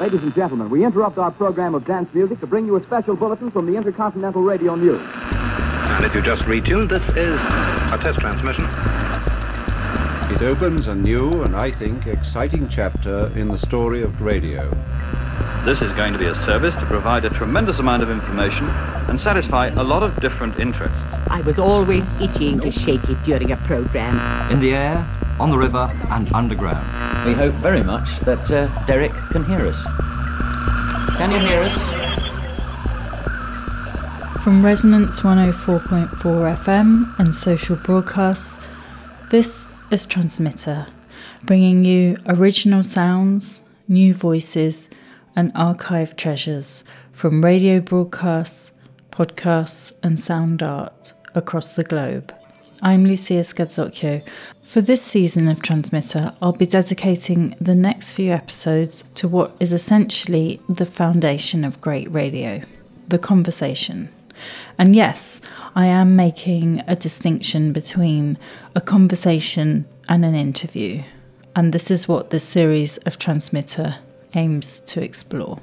Ladies and gentlemen, we interrupt our program of dance music to bring you a special bulletin from the Intercontinental Radio News. And if you just retuned, this is a test transmission. It opens a new and, I think, exciting chapter in the story of radio. This is going to be a service to provide a tremendous amount of information and satisfy a lot of different interests. I was always itching to shake it during a program. In the air, on the river, and underground. We hope very much that uh, Derek can hear us. Can you hear us? From Resonance 104.4 FM and social broadcasts, this is Transmitter, bringing you original sounds, new voices, and archive treasures from radio broadcasts, podcasts, and sound art across the globe. I'm Lucia Scazzocchio. For this season of Transmitter, I'll be dedicating the next few episodes to what is essentially the foundation of great radio the conversation. And yes, I am making a distinction between a conversation and an interview. And this is what this series of Transmitter aims to explore.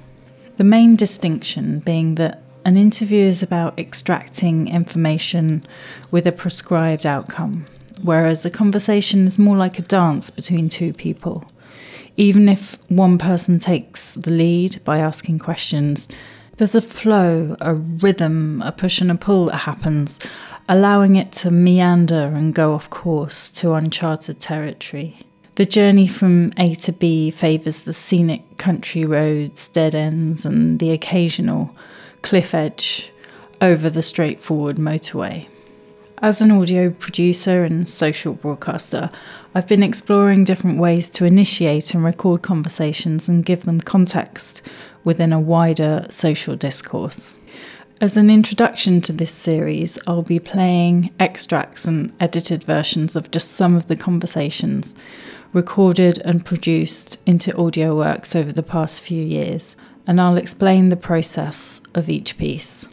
The main distinction being that an interview is about extracting information with a prescribed outcome, whereas a conversation is more like a dance between two people. Even if one person takes the lead by asking questions, there's a flow, a rhythm, a push and a pull that happens, allowing it to meander and go off course to uncharted territory. The journey from A to B favours the scenic country roads, dead ends, and the occasional cliff edge over the straightforward motorway. As an audio producer and social broadcaster, I've been exploring different ways to initiate and record conversations and give them context within a wider social discourse. As an introduction to this series, I'll be playing extracts and edited versions of just some of the conversations recorded and produced into audio works over the past few years, and I'll explain the process of each piece.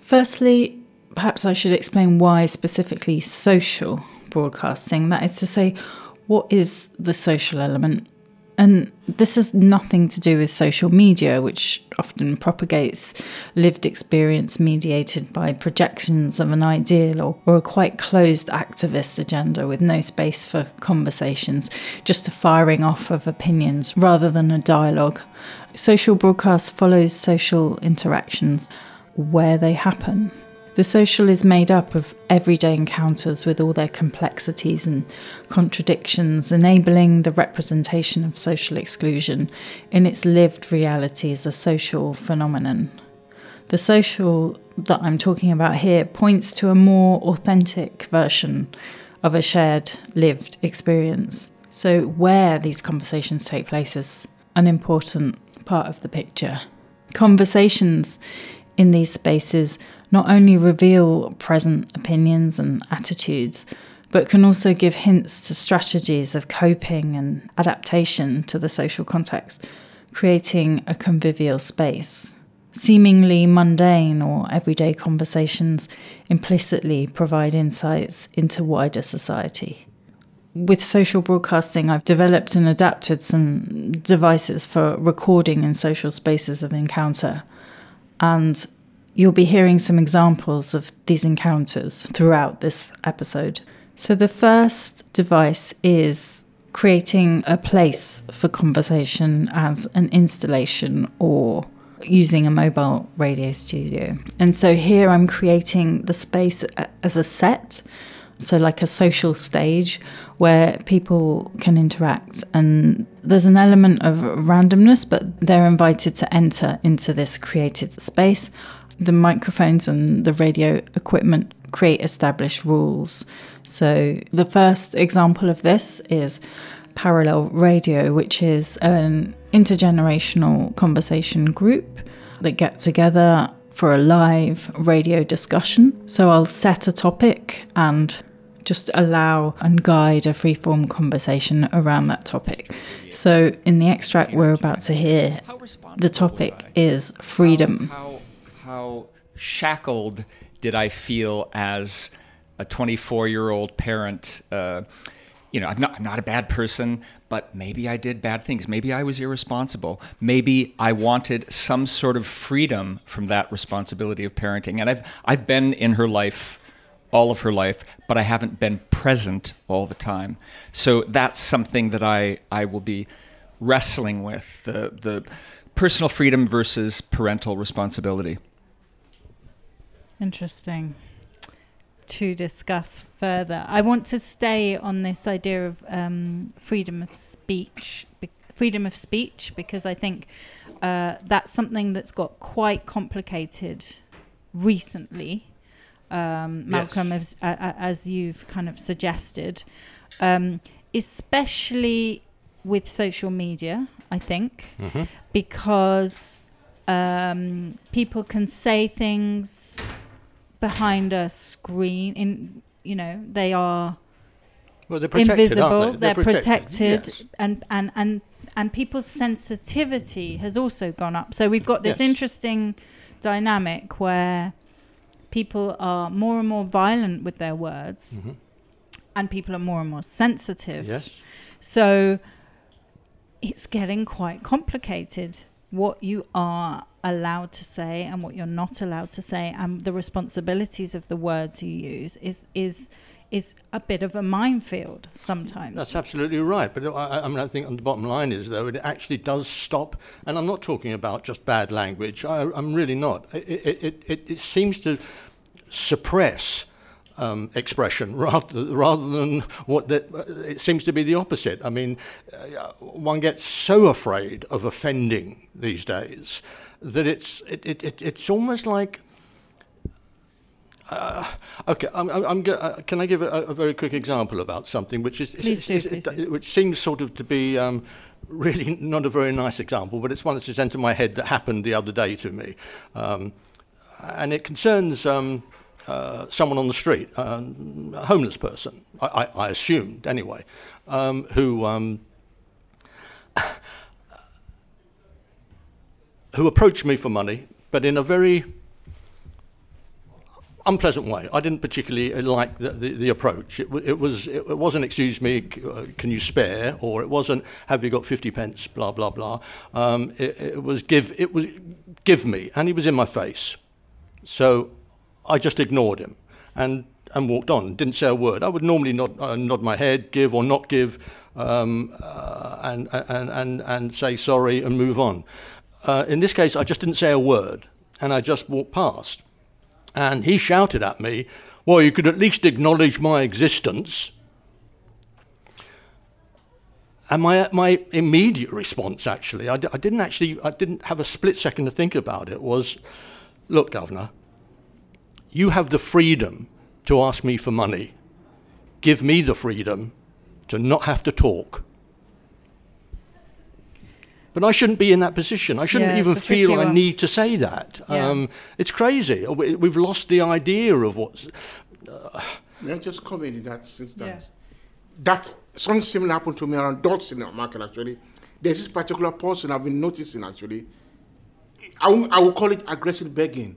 Firstly, perhaps I should explain why specifically social broadcasting, that is to say, what is the social element and this has nothing to do with social media, which often propagates lived experience mediated by projections of an ideal or, or, a quite closed activist agenda with no space for conversations, just a firing off of opinions rather than a dialogue. Social broadcast follows social interactions where they happen. The social is made up of everyday encounters with all their complexities and contradictions, enabling the representation of social exclusion in its lived reality as a social phenomenon. The social that I'm talking about here points to a more authentic version of a shared lived experience. So, where these conversations take place is an important part of the picture. Conversations in these spaces not only reveal present opinions and attitudes, but can also give hints to strategies of coping and adaptation to the social context, creating a convivial space. Seemingly mundane or everyday conversations implicitly provide insights into wider society. With social broadcasting, I've developed and adapted some devices for recording in social spaces of encounter. And You'll be hearing some examples of these encounters throughout this episode. So, the first device is creating a place for conversation as an installation or using a mobile radio studio. And so, here I'm creating the space as a set. So, like a social stage where people can interact, and there's an element of randomness, but they're invited to enter into this created space the microphones and the radio equipment create established rules. So, the first example of this is Parallel Radio, which is an intergenerational conversation group that get together for a live radio discussion. So, I'll set a topic and just allow and guide a free-form conversation around that topic. So, in the extract we're about to hear, the topic is freedom how shackled did I feel as a 24 year old parent uh, you know, I'm not, I'm not a bad person, but maybe I did bad things. Maybe I was irresponsible. Maybe I wanted some sort of freedom from that responsibility of parenting. And I've, I've been in her life all of her life, but I haven't been present all the time. So that's something that I, I will be wrestling with the, the personal freedom versus parental responsibility. Interesting to discuss further. I want to stay on this idea of um, freedom of speech, be- freedom of speech, because I think uh, that's something that's got quite complicated recently. Um, Malcolm, as, uh, as you've kind of suggested, um, especially with social media, I think, Mhm. because um, people can say things behind a screen. In you know, they are Well, they're protected, aren't invisible. they? They're, They're protected, protected, yes. and and and and people's sensitivity has also gone up. So we've got this Yes. interesting dynamic where people are more and more violent with their words, Mhm. and people are more and more sensitive. Yes. So it's getting quite complicated what you are allowed to say and what you're not allowed to say and the responsibilities of the words you use is is is a bit of a minefield sometimes. That's absolutely right. But I, I mean, I think the bottom line is, though, it actually does stop. And I'm not talking about just bad language. I, I'm really not. It, it, it, it seems to suppress um, expression rather rather than what that. It seems to be the opposite. I mean, uh, one gets so afraid of offending these days that it's it, it, it it's almost like. Uh, okay, I'm, I'm, I'm uh, can I give a, a very quick example about something which is, is- do, is- it- which seems sort of to be um, really not a very nice example, but it's one that's just entered my head that happened the other day to me, um, and it concerns um, uh, someone on the street, um, a homeless person, I, I, I assumed anyway, um, who. Who approached me for money, but in a very unpleasant way. I didn't particularly uh, like the, the, the approach. It, it was it, wasn't excuse me, uh, can you spare, or it wasn't have you got fifty pence, blah blah blah. Um, it, it was give it was give me, and he was in my face, so I just ignored him and and walked on. Didn't say a word. I would normally nod uh, nod my head, give or not give, um, uh, and, and and and say sorry and move on. Uh, in this case, I just didn't say a word, and I just walked past. And he shouted at me, Well, you could at least acknowledge my existence. And my, my immediate response, actually, I, d- I didn't actually, I didn't have a split second to think about it, was Look, Governor, you have the freedom to ask me for money. Give me the freedom to not have to talk. But I shouldn't be in that position. I shouldn't Yeah, even it's a tricky feel I one. need to say that. Yeah. Um, it's crazy. We- We've lost the idea of what's. May I just comment in that instance? That something similar happened to me around Dodson market actually. There's this particular person I've been noticing actually. I will, I will call it aggressive begging.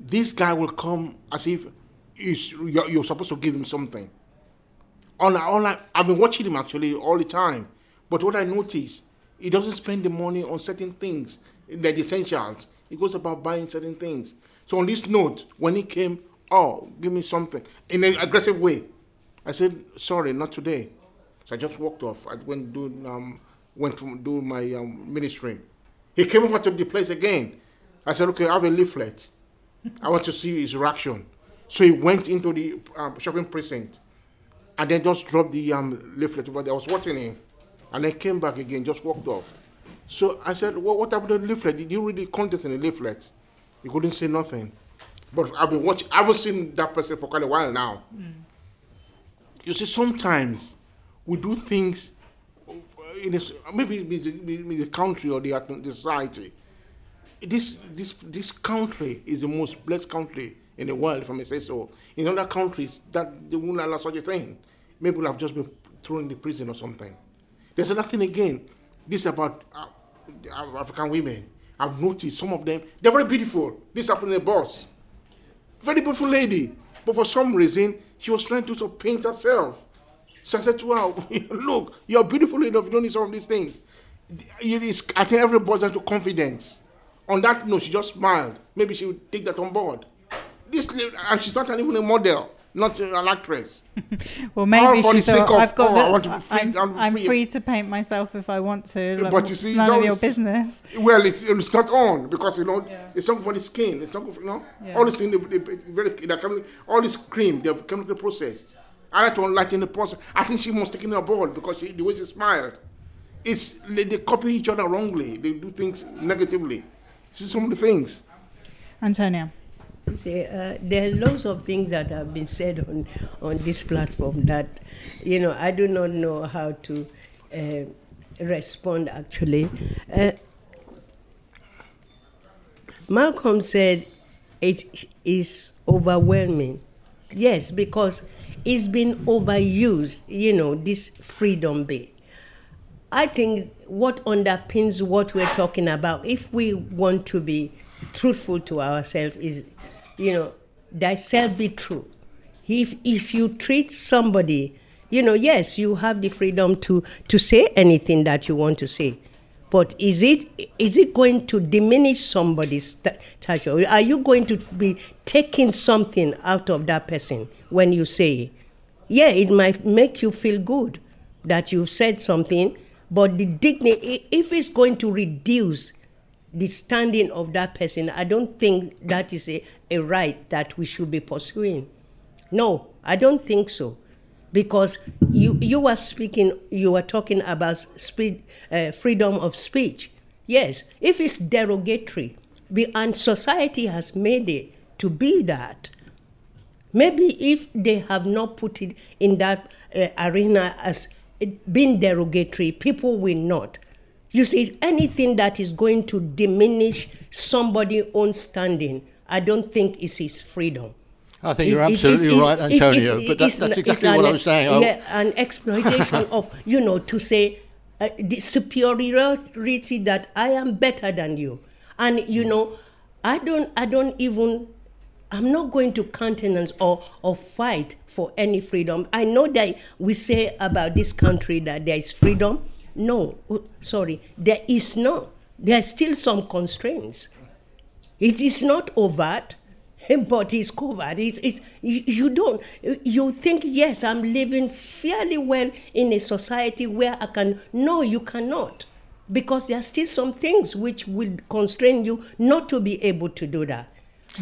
This guy will come as if he's, you're, you're supposed to give him something. On, on, I've been watching him actually all the time. But what I notice, he doesn't spend the money on certain things, the essentials. He goes about buying certain things. So on this note, when he came, oh, give me something in an aggressive way. I said, sorry, not today. So I just walked off. I went do um, went to do my um, ministry. He came over to the place again. I said, okay, I have a leaflet. I want to see his reaction. So he went into the um, shopping precinct and then just dropped the um, leaflet over there. I was watching him. And I came back again, just walked off. So I said, well, what happened to the leaflet? Did you read the contents in the leaflet? He couldn't say nothing. But I've been watching, I haven't seen that person for quite a while now. Hmm. You see, sometimes we do things in a, maybe it's the, country or the, the society. This, this, this country is the most blessed country in the world, if I may say so. In other countries, that they won't allow such a thing. Maybe we'll have just been thrown in the prison or something. There's another thing again. This is about uh, uh, African women. I've noticed some of them, they're very beautiful. This happened to a boss. Very beautiful lady. But for some reason, she was trying to sort of paint herself. So I said to her, look, you're beautiful enough, you don't need some of these things. It is, I think everybody boils down to confidence. On that note, she just smiled. Maybe she would take that on board. This, and she's not even a model, not an actress. Well, maybe All for the sake thought, of, I've got oh, the, I want to be free. I'm, I want to I'm free. free to paint myself if I want to. Like, but you see, it's none of your business. Well, it's, it's not on because you know it's not for the skin. It's not good for, you know Yeah. all this thing. They, they, very they're coming, all this cream they've chemically processed. I like to enlighten the process. I think she was taking her board because she, the way she smiled. It's they, they copy each other wrongly. They do things negatively. See some of the things. Antonia. Uh, there are lots of things that have been said on, on this platform that, you know, I do not know how to uh, respond actually. Uh, Malcolm said it is overwhelming. Yes, because it's been overused, you know, this freedom bit. I think what underpins what we're talking about, if we want to be truthful to ourselves, is, you know, thyself be true. If if you treat somebody, you know, yes, you have the freedom to to say anything that you want to say, but is it is it going to diminish somebody's sta- stature? Are you going to be taking something out of that person when you say, yeah, it might make you feel good that you've said something, but the dignity, if it's going to reduce the standing of that person, I don't think that is a, a right that we should be pursuing. No, I don't think so. Because you, you were speaking, you were talking about speed, uh, freedom of speech. Yes, if it's derogatory, and society has made it to be that, maybe if they have not put it in that uh, arena as being derogatory, people will not. You see, anything that is going to diminish somebody's own standing, I don't think is his freedom. I think It- you're it- absolutely right, it- Antonio, it's- but that- that's exactly what I an- was saying. Yeah, an exploitation of, you know, to say uh, the superiority that I am better than you. And, you know, I don't, I don't even, I'm not going to countenance or, or fight for any freedom. I know that we say about this country that there is freedom. No, sorry, there is no. There are still some constraints. It is not overt, but it's covered. It's, it's, you, you don't, you think, yes, I'm living fairly well in a society where I can, no, you cannot. Because there are still some things which will constrain you not to be able to do that.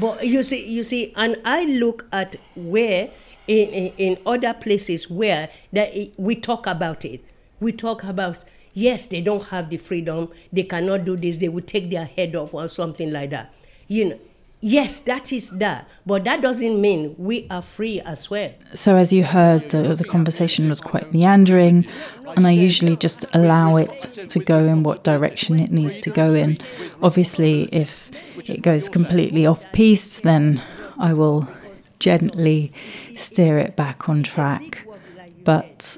But you see, you see, and I look at where in, in, in other places where that we talk about it. We talk about yes, they don't have the freedom, they cannot do this, they will take their head off or something like that. You know, yes, that is that, but that doesn't mean we are free as well. So, as you heard, the, the conversation was quite meandering, and I usually just allow it to go in what direction it needs to go in. Obviously, if it goes completely off piece, then I will gently steer it back on track. But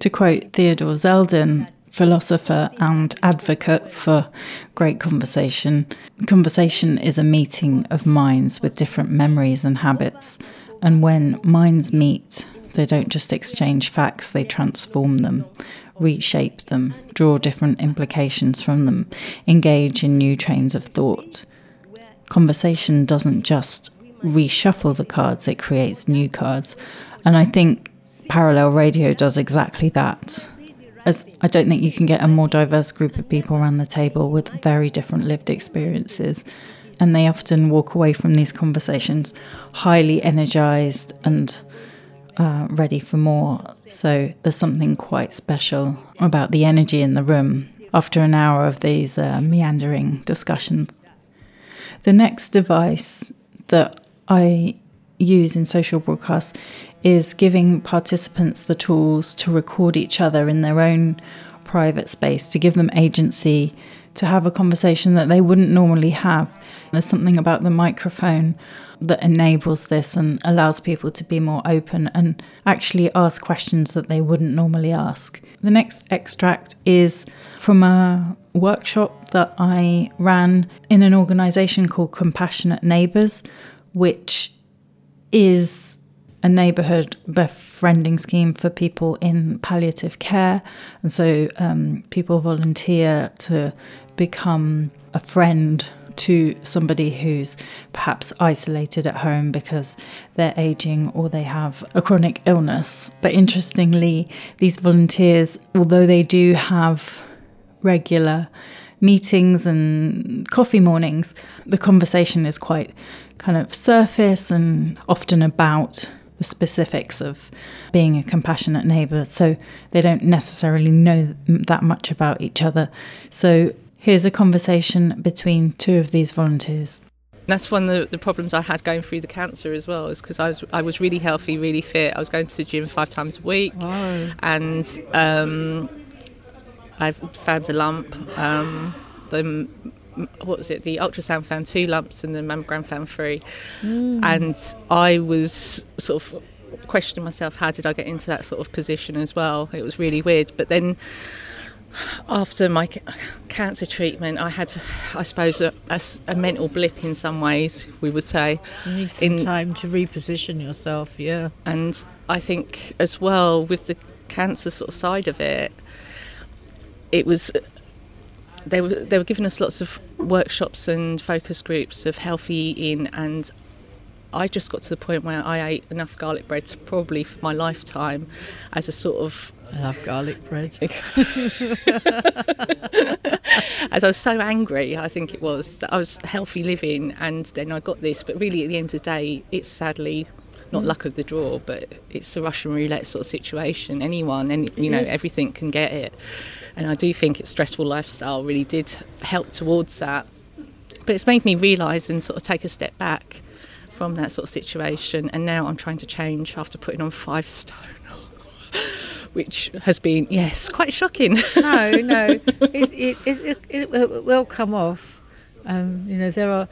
to quote Theodore Zeldin, philosopher and advocate for great conversation, conversation is a meeting of minds with different memories and habits. And when minds meet, they don't just exchange facts, they transform them, reshape them, draw different implications from them, engage in new trains of thought. Conversation doesn't just reshuffle the cards, it creates new cards. And I think parallel radio does exactly that. As I don't think you can get a more diverse group of people around the table with very different lived experiences. And they often walk away from these conversations highly energized and uh, ready for more. So there's something quite special about the energy in the room after an hour of these uh, meandering discussions. The next device that I use in social broadcasts is giving participants the tools to record each other in their own private space, to give them agency to have a conversation that they wouldn't normally have. There's something about the microphone that enables this and allows people to be more open and actually ask questions that they wouldn't normally ask. The next extract is from a workshop that I ran in an organization called Compassionate Neighbours, which is a neighbourhood befriending scheme for people in palliative care. And so um, people volunteer to become a friend to somebody who's perhaps isolated at home because they're aging or they have a chronic illness. But interestingly, these volunteers, although they do have regular meetings and coffee mornings, the conversation is quite kind of surface and often about the specifics of being a compassionate neighbour. So they don't necessarily know that much about each other. So here's a conversation between two of these volunteers. That's one of the, the problems I had going through the cancer as well, is because I was I was really healthy, really fit. I was going to the gym five times a week, Wow. and um, I found a lump. Um, the what was it? The ultrasound found two lumps, and the mammogram found three. Mm. And I was sort of questioning myself: How did I get into that sort of position as well? It was really weird. But then after my cancer treatment, I had, I suppose, a mental blip in some ways, we would say. You need some time to reposition yourself, yeah. And I think as well with the cancer sort of side of it, it was they were they were giving us lots of workshops and focus groups of healthy eating and I just got to the point where I ate enough garlic bread probably for my lifetime as a sort of I love garlic bread. as I was so angry, I think it was that I was healthy living, and then I got this. But really, at the end of the day, it's sadly not Mm. luck of the draw, but it's a Russian roulette sort of situation. Anyone, any you know, Yes. everything can get it, and I do think its stressful lifestyle really did help towards that. But it's made me realise and sort of take a step back from that sort of situation, and now I'm trying to change after putting on five stone. Which has been, yes, quite shocking. no, no, it, it, it, it, it will come off. Um, you know, there are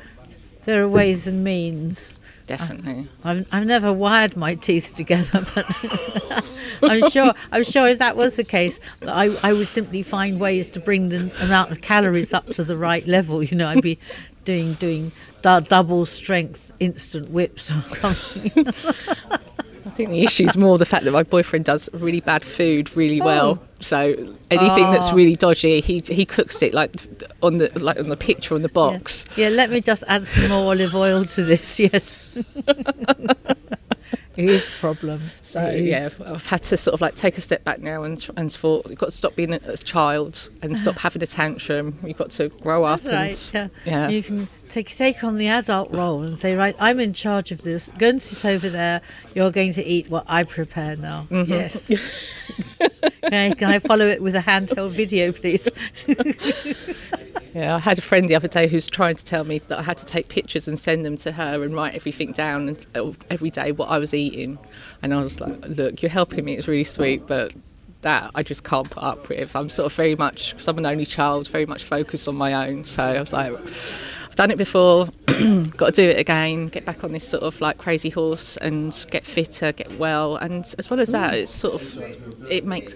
there are ways and means. Definitely. I've, I've never wired my teeth together, but I'm sure I'm sure if that was the case, I I would simply find ways to bring the amount of calories up to the right level. You know, I'd be doing doing du- double strength instant whips or something. I think the issue is more the fact that my boyfriend does really bad food really oh. well. Oh. So anything that's Oh. really dodgy, he he cooks it like on the like on the picture on the box. Yeah, let me just add some more olive oil to this. Yes, it is a problem. So yeah. I've had to sort of like take a step back now and and thought you've got to stop being a, a child and stop having a tantrum. You've got to grow up. That's right. and, Yeah. yeah. You can take take on the adult role and say, right, I'm in charge of this. Go and sit over there. You're going to eat what I prepare now. Mhm. Yes. can, I, can I follow it with a handheld video, please? Yeah, I had a friend the other day who's trying to tell me that I had to take pictures and send them to her and write everything down and uh, every day what I was eating. And I was like, look, you're helping me. It's really sweet, but that I just can't put up with. I'm sort of very much, because I'm an only child, very much focused on my own. So I was like, done it before, got to do it again, get back on this sort of like crazy horse and get fitter, get well. And as well as that, it's sort of, it makes,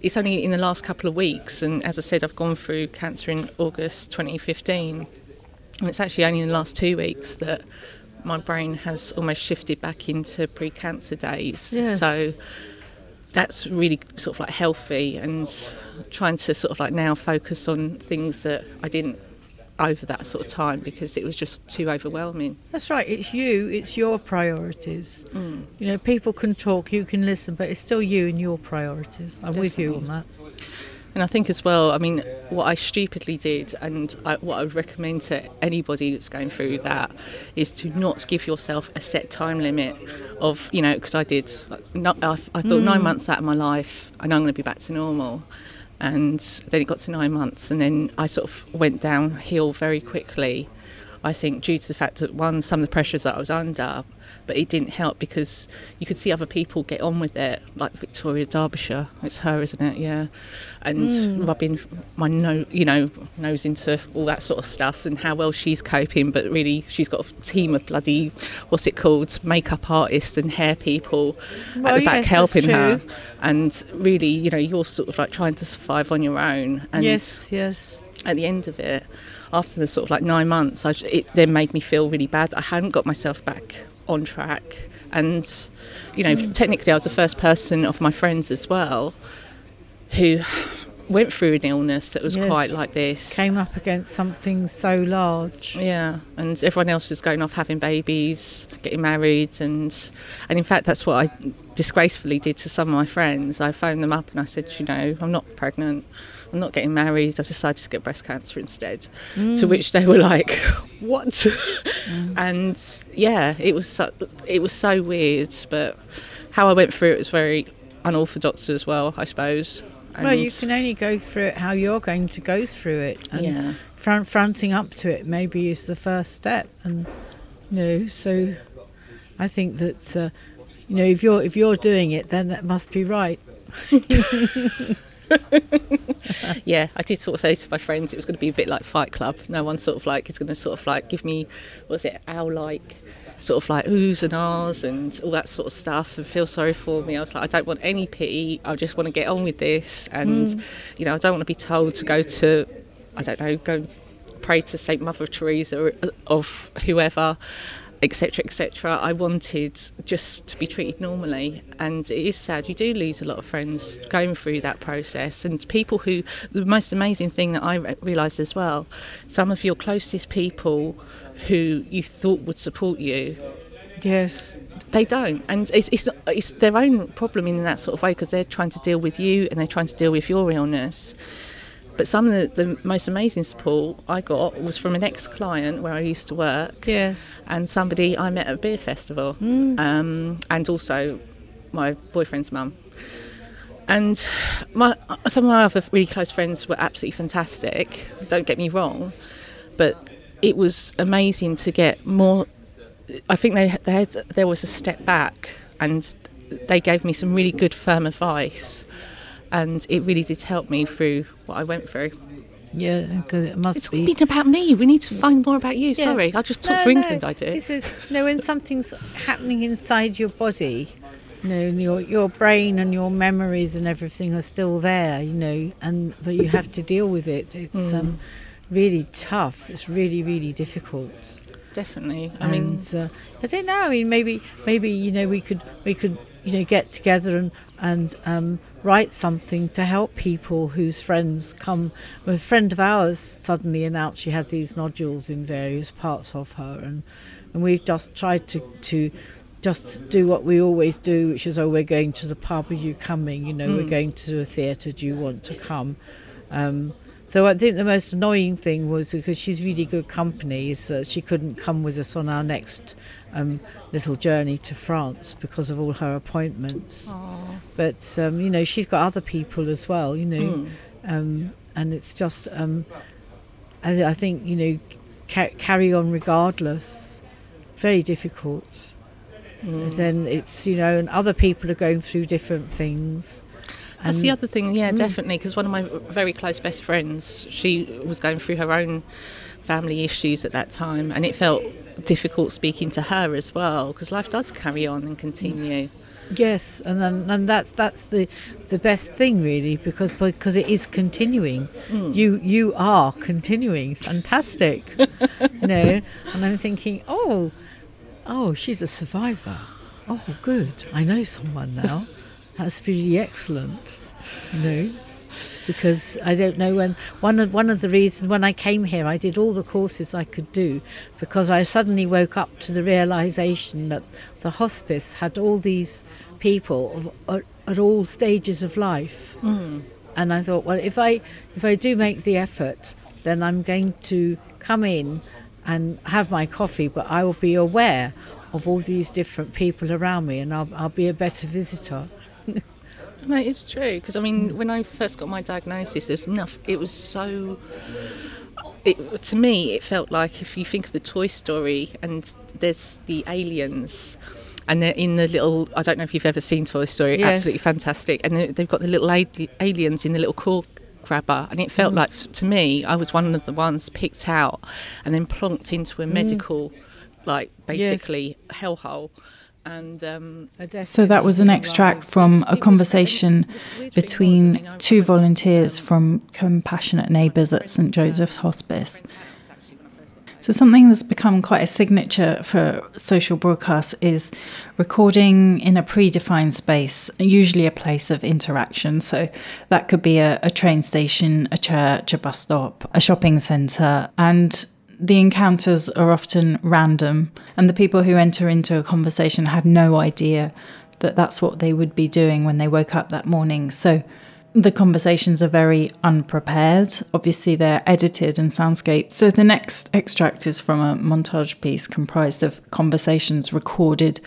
it's only in the last couple of weeks. And as I said, I've gone through cancer in August 2015. And it's actually only in the last two weeks that my brain has almost shifted back into pre cancer days. Yes. So that's really sort of like healthy and trying to sort of like now focus on things that I didn't over that sort of time because it was just too overwhelming. That's right. It's you. It's your priorities. Mm. You know, people can talk, you can listen, but it's still you and your priorities. I'm with you on that. And I think as well, I mean, what I stupidly did, and I, what I would recommend to anybody that's going through that, is to not give yourself a set time limit of, you know, because I did, not, I, I thought Mm. nine months out of my life, and I'm going to be back to normal. And then it got to nine months, and then I sort of went downhill very quickly. I think due to the fact that one, some of the pressures that I was under, but it didn't help because you could see other people get on with it, like Victoria Derbyshire. It's her, isn't it? Yeah, and Mm. rubbing my nose, you know, nose into all that sort of stuff, and how well she's coping. But really, she's got a team of bloody, what's it called, makeup artists and hair people Well, at the back yes, helping her. And really, you know, you're sort of like trying to survive on your own. And yes, yes. at the end of it, after the sort of like nine months, I, it then made me feel really bad that I hadn't got myself back on track. And, you know, hmm. technically, I was the first person of my friends as well who went through an illness that was Yes. quite like this. Came up against something so large. Yeah, and everyone else was going off having babies, getting married, and and in fact that's what I disgracefully did to some of my friends. I phoned them up and I said, you know, I'm not pregnant, I'm not getting married. I've decided to get breast cancer instead. To Mm. which they were like, what? and yeah, it was so, it was so weird, but how I went through it was very unorthodox as well, I suppose. Well, you can only go through it how you're going to go through it. And Yeah. front, fronting up to it maybe is the first step. And, you know, so I think that, uh, you know, if you're, if you're doing it, then that must be right. yeah, I did sort of say to my friends it was going to be a bit like Fight Club. No one sort of like is going to sort of like give me, was it, owl like, sort of like oohs and ahs and all that sort of stuff and feel sorry for me. I was like, I don't want any pity. I just want to get on with this. And, Mm. you know, I don't want to be told to go to, I don't know, go pray to St. Mother Teresa or, of whoever etc etc i wanted just to be treated normally. And it is sad you do lose a lot of friends going through that process. And people who the most amazing thing that i realised as well some of your closest people who you thought would support you Yes. they don't. And it's, it's, not, it's their own problem in that sort of way because they're trying to deal with you and they're trying to deal with your illness but some of the, the most amazing support I got was from an ex-client where I used to work. Yes. And somebody I met at a beer festival, Mm. um, and also my boyfriend's mum. And my some of my other really close friends were absolutely fantastic. Don't get me wrong, but it was amazing to get more. I think they, they had, there was a step back, and they gave me some really good, firm advice, and it really did help me through what I went through. Yeah, because it must It's be. been about me. We need to find more about you. Yeah. Sorry, I just talk No, for no, England. I do. This is no when something's happening inside your body, you know, and your your brain and your memories and everything are still there, you know, and but you have to deal with it. It's Mm. um, really tough. It's really really difficult. Definitely. I mean, uh, I don't know. I mean, maybe maybe you know we could we could you know get together and and um, write something to help people whose friends come. A friend of ours suddenly announced she had these nodules in various parts of her, and and we've just tried to to just do what we always do, which is oh we're going to the pub, are you coming? You know, we're Mm. going to a theatre, do you want to come? Um, so I think the most annoying thing was because she's really good company, is that she couldn't come with us on our next um, little journey to France because of all her appointments. Aw. But um, you know, she's got other people as well. You know, Mm. um, and it's just um, I, I think you know ca- carry on regardless. Very difficult. Mm. Then it's you know, and other people are going through different things. That's the other thing, yeah, Mm. definitely. Because one of my very close best friends, she was going through her own family issues at that time, and it felt difficult speaking to her as well. Because life does carry on and continue. Yes, and then and that's that's the the best thing really because because it is continuing. Mm. You you are continuing. Fantastic, you know. And I'm thinking, oh, oh, she's a survivor. Oh, good. I know someone now. That's really excellent. You know. Because I don't know when one of one of the reasons when I came here I did all the courses I could do because I suddenly woke up to the realization that the hospice had all these people of, at, at all stages of life Mm. and I thought well if I if I do make the effort then I'm going to come in and have my coffee but I will be aware of all these different people around me and I'll, I'll be a better visitor No, it's true because I mean, when I first got my diagnosis, there's enough. It was so. It, to me, it felt like if you think of the Toy Story and there's the aliens, and they're in the little. I don't know if you've ever seen Toy Story. Yes. Absolutely fantastic, and they- they've got the little aliens in the little claw grabber, and it felt Mm. like to me, I was one of the ones picked out and then plonked into a Mm. medical, like Yes. basically hellhole. And um, So that was an extract from a conversation between two volunteers from Compassionate Neighbours at St Joseph's Hospice. So, something that's become quite a signature for social broadcasts is recording in a predefined space, usually a place of interaction. So, that could be a, a train station, a church, a bus stop, a shopping centre. And the encounters are often random, and the people who enter into a conversation have no idea that that's what they would be doing when they woke up that morning. So, the conversations are very unprepared. Obviously, they're edited and soundscaped. So, the next extract is from a montage piece comprised of conversations recorded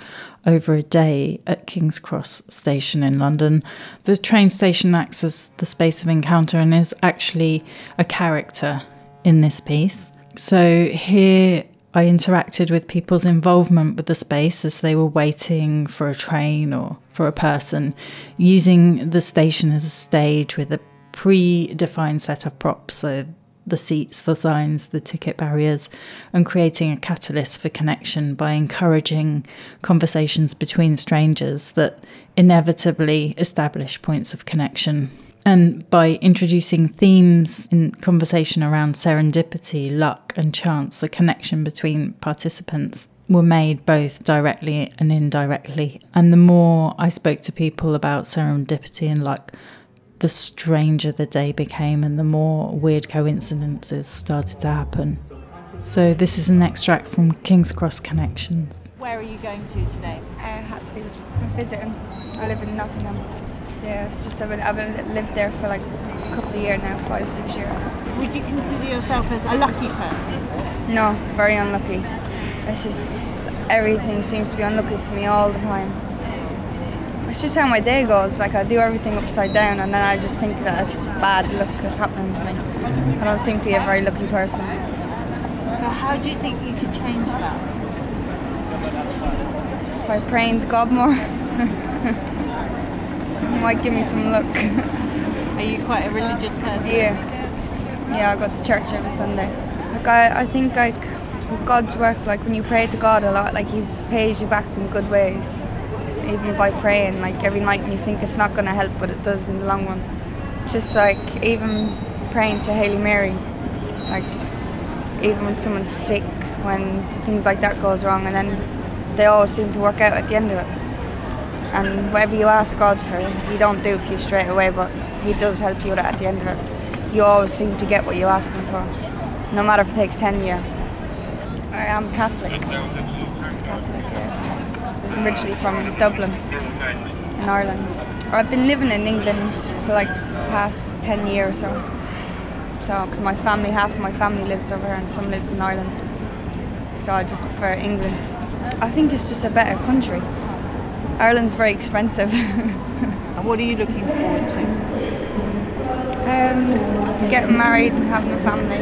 over a day at King's Cross Station in London. The train station acts as the space of encounter and is actually a character in this piece. So, here I interacted with people's involvement with the space as they were waiting for a train or for a person, using the station as a stage with a pre-defined set of props, so the seats, the signs, the ticket barriers, and creating a catalyst for connection by encouraging conversations between strangers that inevitably establish points of connection. And by introducing themes in conversation around serendipity, luck, and chance, the connection between participants were made both directly and indirectly. And the more I spoke to people about serendipity and luck, the stranger the day became and the more weird coincidences started to happen. So, this is an extract from King's Cross Connections. Where are you going to today? Uh, Hatfield. I'm visiting. I live in Nottingham. Yeah, it's just I've, been, I've been, lived there for like a couple of years now, five, six years. Would you consider yourself as a lucky person? No, very unlucky. It's just everything seems to be unlucky for me all the time. It's just how my day goes. Like I do everything upside down, and then I just think that it's bad luck that's happening to me. I don't seem to be a very lucky person. So how do you think you could change that? By praying to God more. Might give me some luck. Are you quite a religious person? Yeah. Yeah, I go to church every Sunday. Like I, I think like God's work, like when you pray to God a lot, like He pays you back in good ways. Even by praying, like every night, and you think it's not going to help, but it does in the long run. Just like even praying to Hail Mary, like even when someone's sick, when things like that goes wrong, and then they always seem to work out at the end of it. And whatever you ask God for, He don't do for you straight away, but He does help you at the end of it. You always seem to get what you asked Him for, no matter if it takes 10 years. I am Catholic. Catholic, yeah. Originally from Dublin, in Ireland. I've been living in England for like past 10 years or so. So, because my family, half of my family lives over here and some lives in Ireland. So I just prefer England. I think it's just a better country. Ireland's very expensive. and what are you looking forward to? Um, getting married and having a family.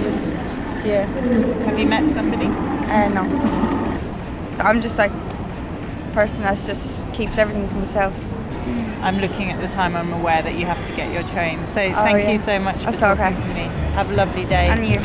Just, yeah. Have you met somebody? Uh, no. I'm just like a person that just keeps everything to myself. I'm looking at the time. I'm aware that you have to get your train. So Oh, thank yeah. you so much for That's talking okay. to me. Have a lovely day. And you.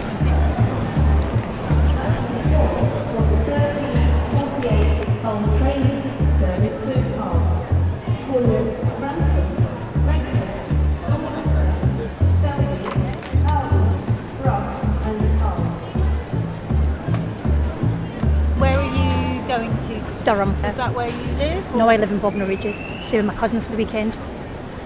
Durham. Is that where you live? No, I live in Bognor Regis. Stay with my cousin for the weekend.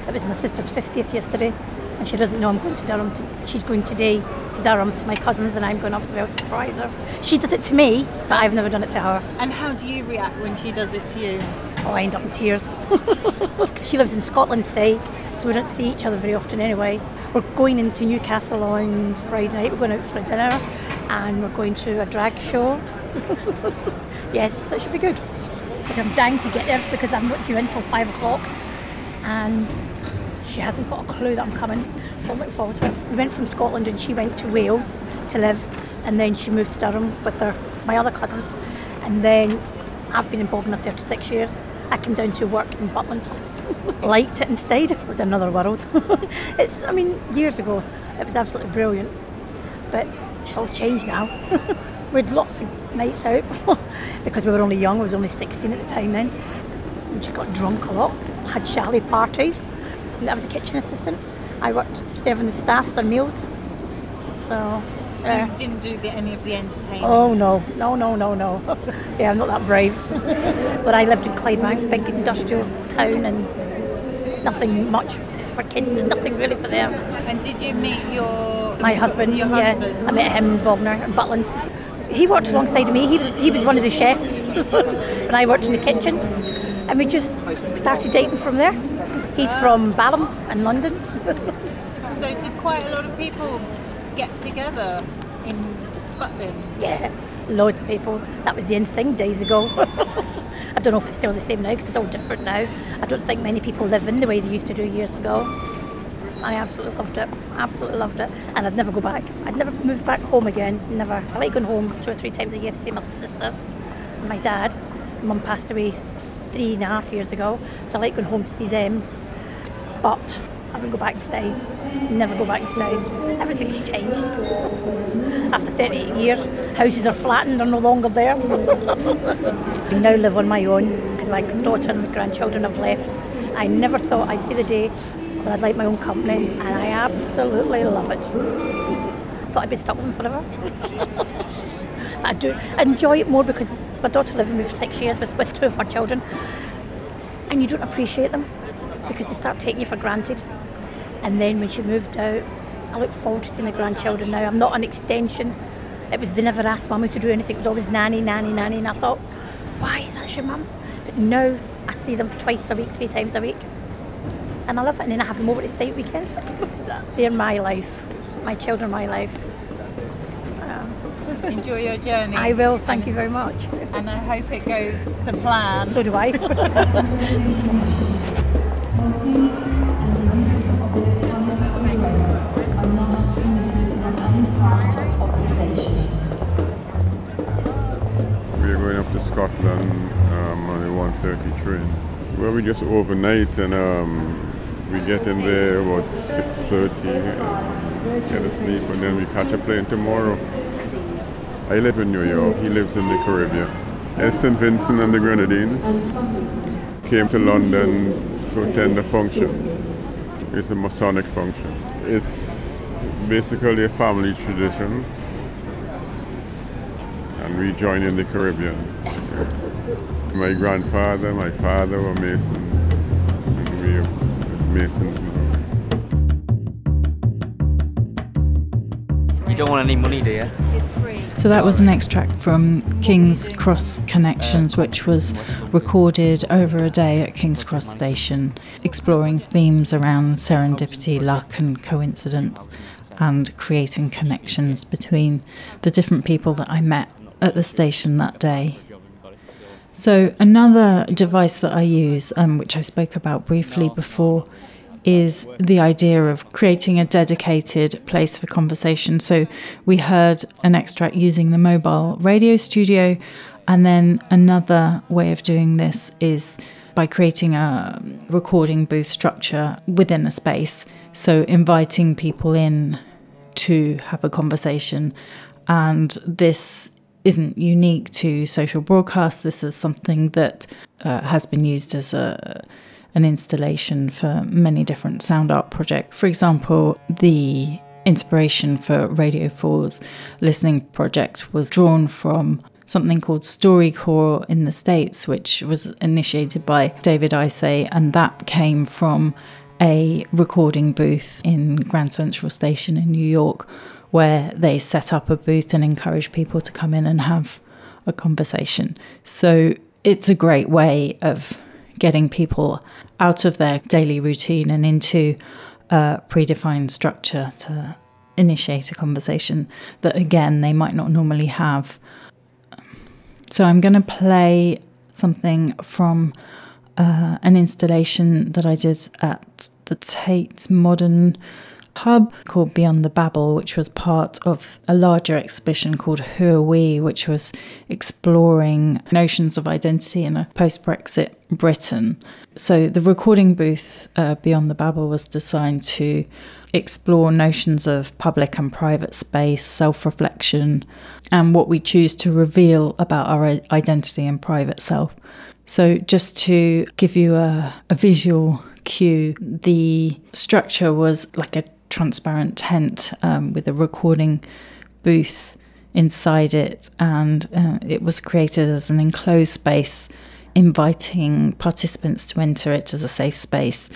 It was my sister's 50th yesterday, and she doesn't know I'm going to Durham. To, she's going today to Durham to my cousins, and I'm going up as well to surprise her. She does it to me, but I've never done it to her. And how do you react when she does it to you? Oh, I end up in tears. she lives in Scotland, say, so we don't see each other very often anyway. We're going into Newcastle on Friday night. We're going out for dinner, and we're going to a drag show. yes, so it should be good. I'm dying to get there because I'm not due until five o'clock, and she hasn't got a clue that I'm coming. So I'm looking forward to it. We went from Scotland and she went to Wales to live, and then she moved to Durham with her my other cousins, and then I've been in Bognor 36 years. I came down to work in Butlins. Liked it instead. It was another world. it's, I mean, years ago, it was absolutely brilliant, but it's all changed now. we had lots of nights out because we were only young. I was only 16 at the time then. We just got drunk a lot. Had chalet parties. And I was a kitchen assistant. I worked serving the staff their meals. So So you uh, didn't do the, any of the entertainment? Oh no, no, no, no, no. yeah, I'm not that brave. but I lived in Clydebank, big industrial town, and nothing much for kids. There's nothing really for them. And did you meet your My husband, Your yeah. I met him in Bognor and Butlins. He worked alongside of me. He was he was one of the chefs, and I worked in the kitchen, and we just started dating from there. He's from Balham in London. So did quite a lot of people get together in Butlins? Yeah, loads of people. That was the in thing days ago. I don't know if it's still the same now because it's all different now. I don't think many people live in the way they used to do years ago. I absolutely loved it. Absolutely loved it. And I'd never go back. I'd never move back home again. Never. I like going home two or three times a year to see my sisters and my dad. Mum passed away three and a half years ago, so I like going home to see them. But I wouldn't go back and stay. Never go back and stay. Everything's changed. After 38 years, houses are flattened, they're no longer there. I now live on my own because my daughter and my grandchildren have left. I never thought I'd see the day I'd like my own company, and I absolutely love it. I thought I'd be stuck with them forever. I do enjoy it more because my daughter lived with me for six years with, with two of her children, and you don't appreciate them because they start taking you for granted. And then when she moved out, I look forward to seeing the grandchildren now. I'm not an extension. It was they never asked mummy to do anything. It was always nanny, nanny, nanny. And I thought, why is that your mum? But now I see them twice a week, three times a week. And I love it. And then I have them over to stay at weekends. They're my life. My children, my life. Enjoy your journey. I will. Thank you very much. And I hope it goes to plan. So do I. We're going up to Scotland um, on a 1.30 train. Well, we just overnight and um, we get in there about 6.30 and get a sleep and then we catch a plane tomorrow. I live in New York. He lives in the Caribbean. And St. Vincent and the Grenadines came to London to attend a function. It's a Masonic function. It's basically a family tradition and we join in the Caribbean. My grandfather, my father were Masons, Masons now. You don't want any money, do you? So that was an extract from King's Cross Connections, which was recorded over a day at King's Cross Station, exploring themes around serendipity, luck, and coincidence, and creating connections between the different people that I met at the station that day. So, another device that I use, um, which I spoke about briefly before, is the idea of creating a dedicated place for conversation. So, we heard an extract using the mobile radio studio, and then another way of doing this is by creating a recording booth structure within a space. So, inviting people in to have a conversation. And this isn't unique to social broadcast. This is something that uh, has been used as a an installation for many different sound art projects. For example, the inspiration for Radio 4's listening project was drawn from something called StoryCorps in the States, which was initiated by David Isay, and that came from a recording booth in Grand Central Station in New York, where they set up a booth and encourage people to come in and have a conversation. So it's a great way of getting people out of their daily routine and into a predefined structure to initiate a conversation that, again, they might not normally have. So I'm going to play something from uh, an installation that I did at the Tate Modern Hub called Beyond the Babel, which was part of a larger exhibition called Who Are We, which was exploring notions of identity in a post Brexit Britain. So the recording booth uh, Beyond the Babel was designed to explore notions of public and private space, self reflection, and what we choose to reveal about our identity and private self. So, just to give you a, a visual cue, the structure was like a transparent tent um, with a recording booth inside it, and uh, it was created as an enclosed space, inviting participants to enter it as a safe space.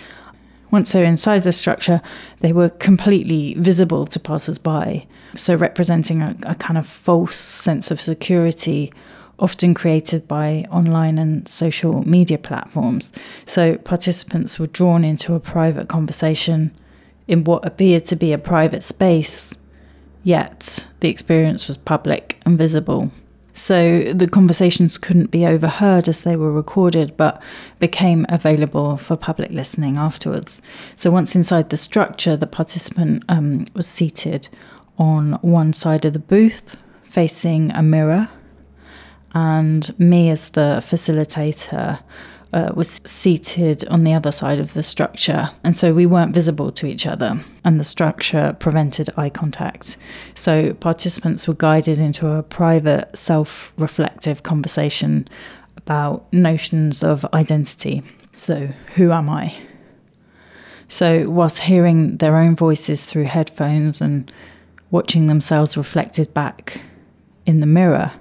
Once they were inside the structure, they were completely visible to passers by, so representing a, a kind of false sense of security often created by online and social media platforms. So participants were drawn into a private conversation in what appeared to be a private space, yet the experience was public and visible. So the conversations couldn't be overheard as they were recorded, but became available for public listening afterwards. So once inside the structure, the participant um, was seated on one side of the booth, facing a mirror and me as the facilitator uh, was seated on the other side of the structure, and so we weren't visible to each other, and the structure prevented eye contact. So participants were guided into a private, self reflective conversation about notions of identity. So, who am I? So, whilst hearing their own voices through headphones and watching themselves reflected back in the mirror,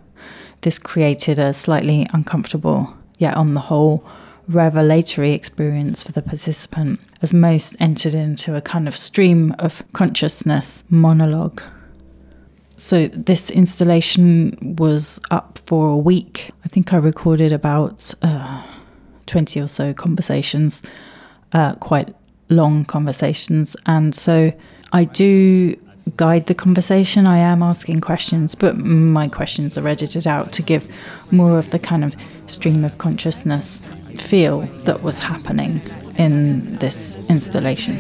this created a slightly uncomfortable, yet on the whole, revelatory experience for the participant, as most entered into a kind of stream of consciousness monologue. So, this installation was up for a week. I think I recorded about uh, 20 or so conversations, uh, quite long conversations. And so, I do guide the conversation. I am asking questions, but my questions are edited out to give more of the kind of stream of consciousness feel that was happening in this installation.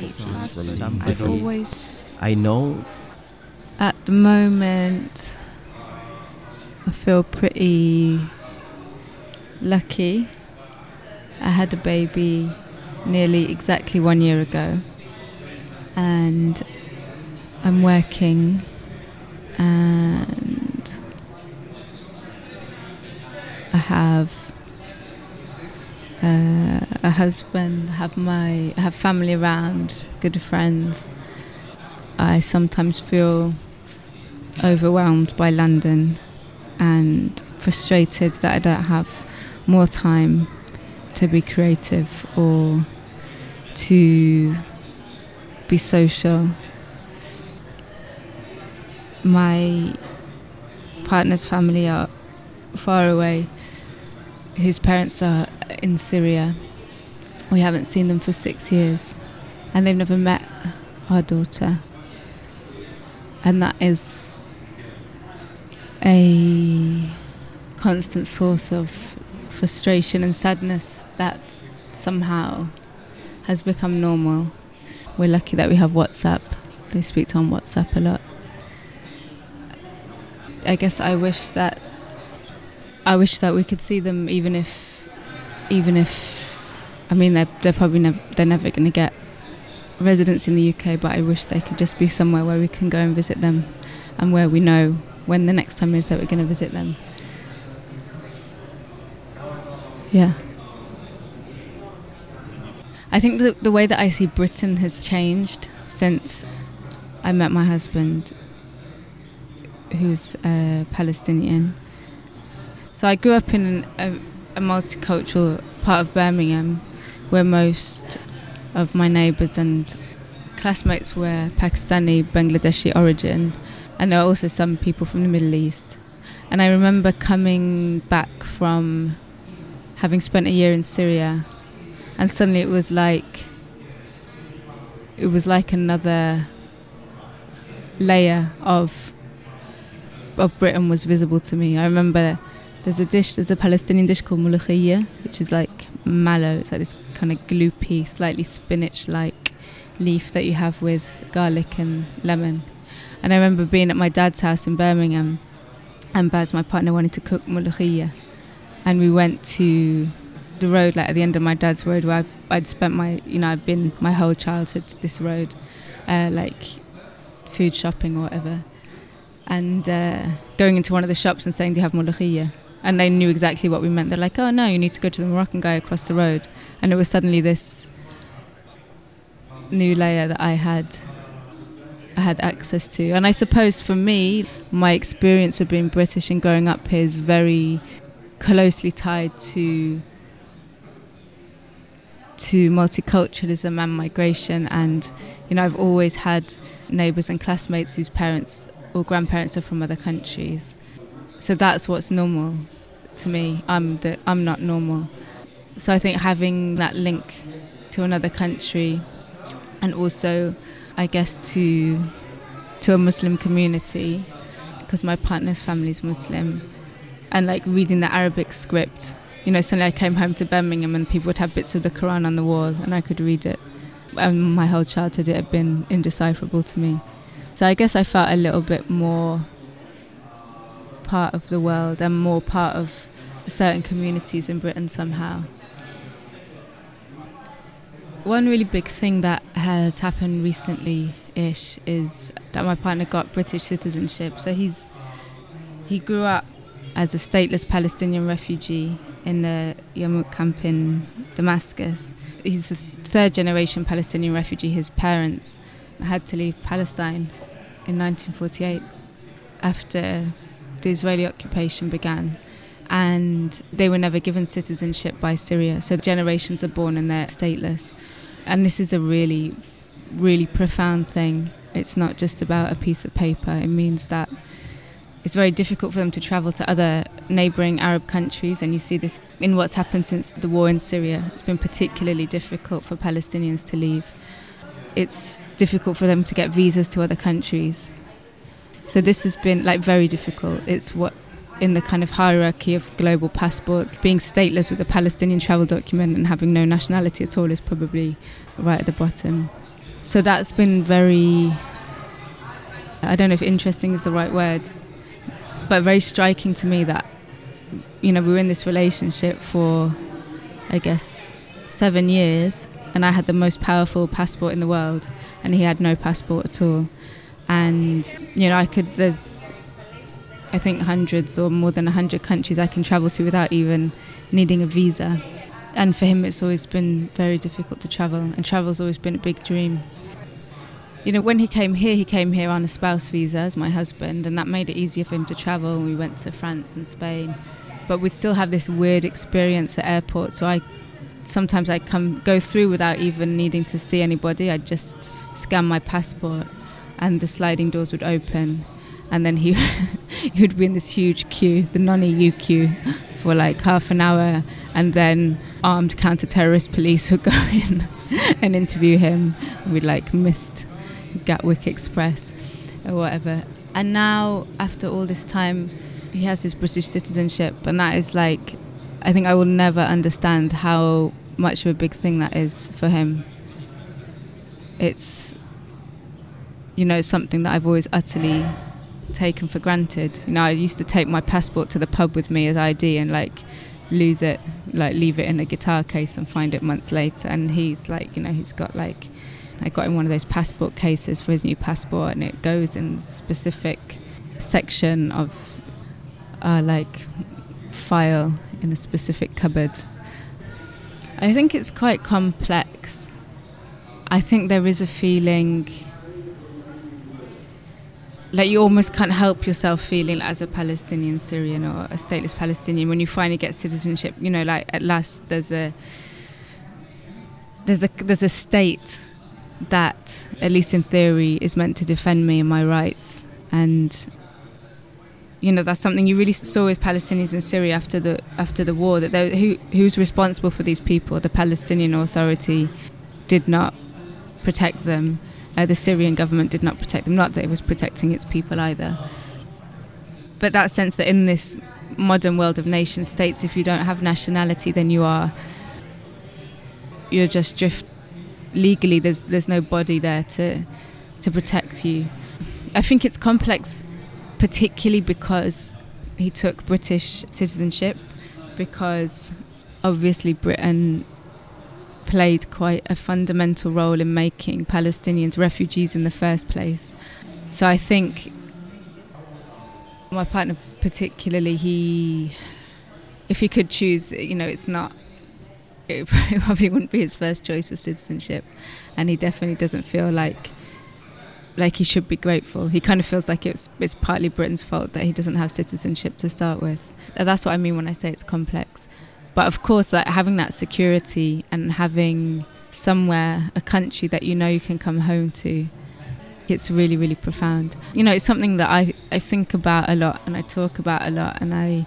I've always. I know. At the moment, I feel pretty lucky. I had a baby nearly exactly one year ago, and I'm working and I have uh, a husband, have my have family around, good friends. I sometimes feel overwhelmed by London and frustrated that I don't have more time to be creative or to be social my partner's family are far away. His parents are in Syria. We haven't seen them for six years, and they've never met our daughter. And that is a constant source of frustration and sadness that somehow has become normal. We're lucky that we have WhatsApp. They speak to on WhatsApp a lot. I guess I wish that I wish that we could see them even if even if I mean they're they're probably never they're never going to get residence in the UK but I wish they could just be somewhere where we can go and visit them and where we know when the next time is that we're going to visit them yeah I think the the way that I see Britain has changed since I met my husband who's uh, Palestinian. So I grew up in a, a multicultural part of Birmingham where most of my neighbours and classmates were Pakistani, Bangladeshi origin, and there were also some people from the Middle East. And I remember coming back from having spent a year in Syria, and suddenly it was like it was like another layer of of Britain was visible to me. I remember there's a dish, there's a Palestinian dish called mulukhiyya, which is like mallow. It's like this kind of gloopy, slightly spinach-like leaf that you have with garlic and lemon. And I remember being at my dad's house in Birmingham, and Baz, my partner, wanted to cook mulukhiyya, and we went to the road, like at the end of my dad's road, where i would spent my, you know, I've been my whole childhood to this road, uh, like food shopping or whatever and uh, going into one of the shops and saying, "Do you have mulukhiyya?" And they knew exactly what we meant. They're like, "Oh no, you need to go to the Moroccan guy across the road." And it was suddenly this new layer that I had I had access to. And I suppose for me, my experience of being British and growing up here is very closely tied to to multiculturalism and migration and you know I've always had neighbors and classmates whose parents or grandparents are from other countries so that's what's normal to me I'm the I'm not normal so I think having that link to another country and also I guess to to a Muslim community because my partner's family is Muslim and like reading the Arabic script you know, suddenly I came home to Birmingham and people would have bits of the Quran on the wall and I could read it. And my whole childhood it had been indecipherable to me. So I guess I felt a little bit more part of the world and more part of certain communities in Britain somehow. One really big thing that has happened recently ish is that my partner got British citizenship. So he's he grew up as a stateless Palestinian refugee in the Yarmouk camp in Damascus. He's the third generation Palestinian refugee. His parents had to leave Palestine in 1948 after the Israeli occupation began. And they were never given citizenship by Syria. So generations are born and they're stateless. And this is a really, really profound thing. It's not just about a piece of paper, it means that it's very difficult for them to travel to other neighbouring Arab countries, and you see this in what's happened since the war in Syria. It's been particularly difficult for Palestinians to leave. It's difficult for them to get visas to other countries. So this has been like very difficult. It's what in the kind of hierarchy of global passports, being stateless with a Palestinian travel document and having no nationality at all is probably right at the bottom. So that's been very I don't know if interesting is the right word but very striking to me that you know we were in this relationship for I guess seven years, and I had the most powerful passport in the world, and he had no passport at all. And you know I could there's I think hundreds or more than a hundred countries I can travel to without even needing a visa. And for him, it's always been very difficult to travel, and travel's always been a big dream you know, when he came here, he came here on a spouse visa as my husband, and that made it easier for him to travel. We went to France and Spain, but we still have this weird experience at airports. So I sometimes I come go through without even needing to see anybody. I just scan my passport, and the sliding doors would open, and then he he would be in this huge queue, the non-EU queue, for like half an hour, and then armed counter-terrorist police would go in and interview him. We'd like missed Gatwick Express or whatever. And now, after all this time, he has his British citizenship, and that is like, I think I will never understand how much of a big thing that is for him. It's, you know, something that I've always utterly taken for granted. You know, I used to take my passport to the pub with me as ID and like lose it, like leave it in a guitar case and find it months later. And he's like, you know, he's got like I got him one of those passport cases for his new passport, and it goes in specific section of uh, like file in a specific cupboard. I think it's quite complex. I think there is a feeling like you almost can't help yourself feeling as a Palestinian Syrian or a stateless Palestinian when you finally get citizenship. You know, like at last there's a there's a there's a state that, at least in theory, is meant to defend me and my rights. And you know that's something you really saw with Palestinians in Syria after the after the war. That they, who who's responsible for these people? The Palestinian Authority did not protect them. Uh, the Syrian government did not protect them. Not that it was protecting its people either. But that sense that in this modern world of nation states, if you don't have nationality, then you are you're just drift legally there's there's no body there to to protect you. I think it's complex, particularly because he took British citizenship, because obviously Britain played quite a fundamental role in making Palestinians refugees in the first place. So I think my partner, particularly, he, if he could choose, you know, it's not it probably wouldn't be his first choice of citizenship, and he definitely doesn't feel like like he should be grateful. He kind of feels like it's it's partly Britain's fault that he doesn't have citizenship to start with. That's what I mean when I say it's complex. But of course, like having that security and having somewhere, a country that you know you can come home to, it's really, really profound. You know, it's something that I, I think about a lot and I talk about a lot and I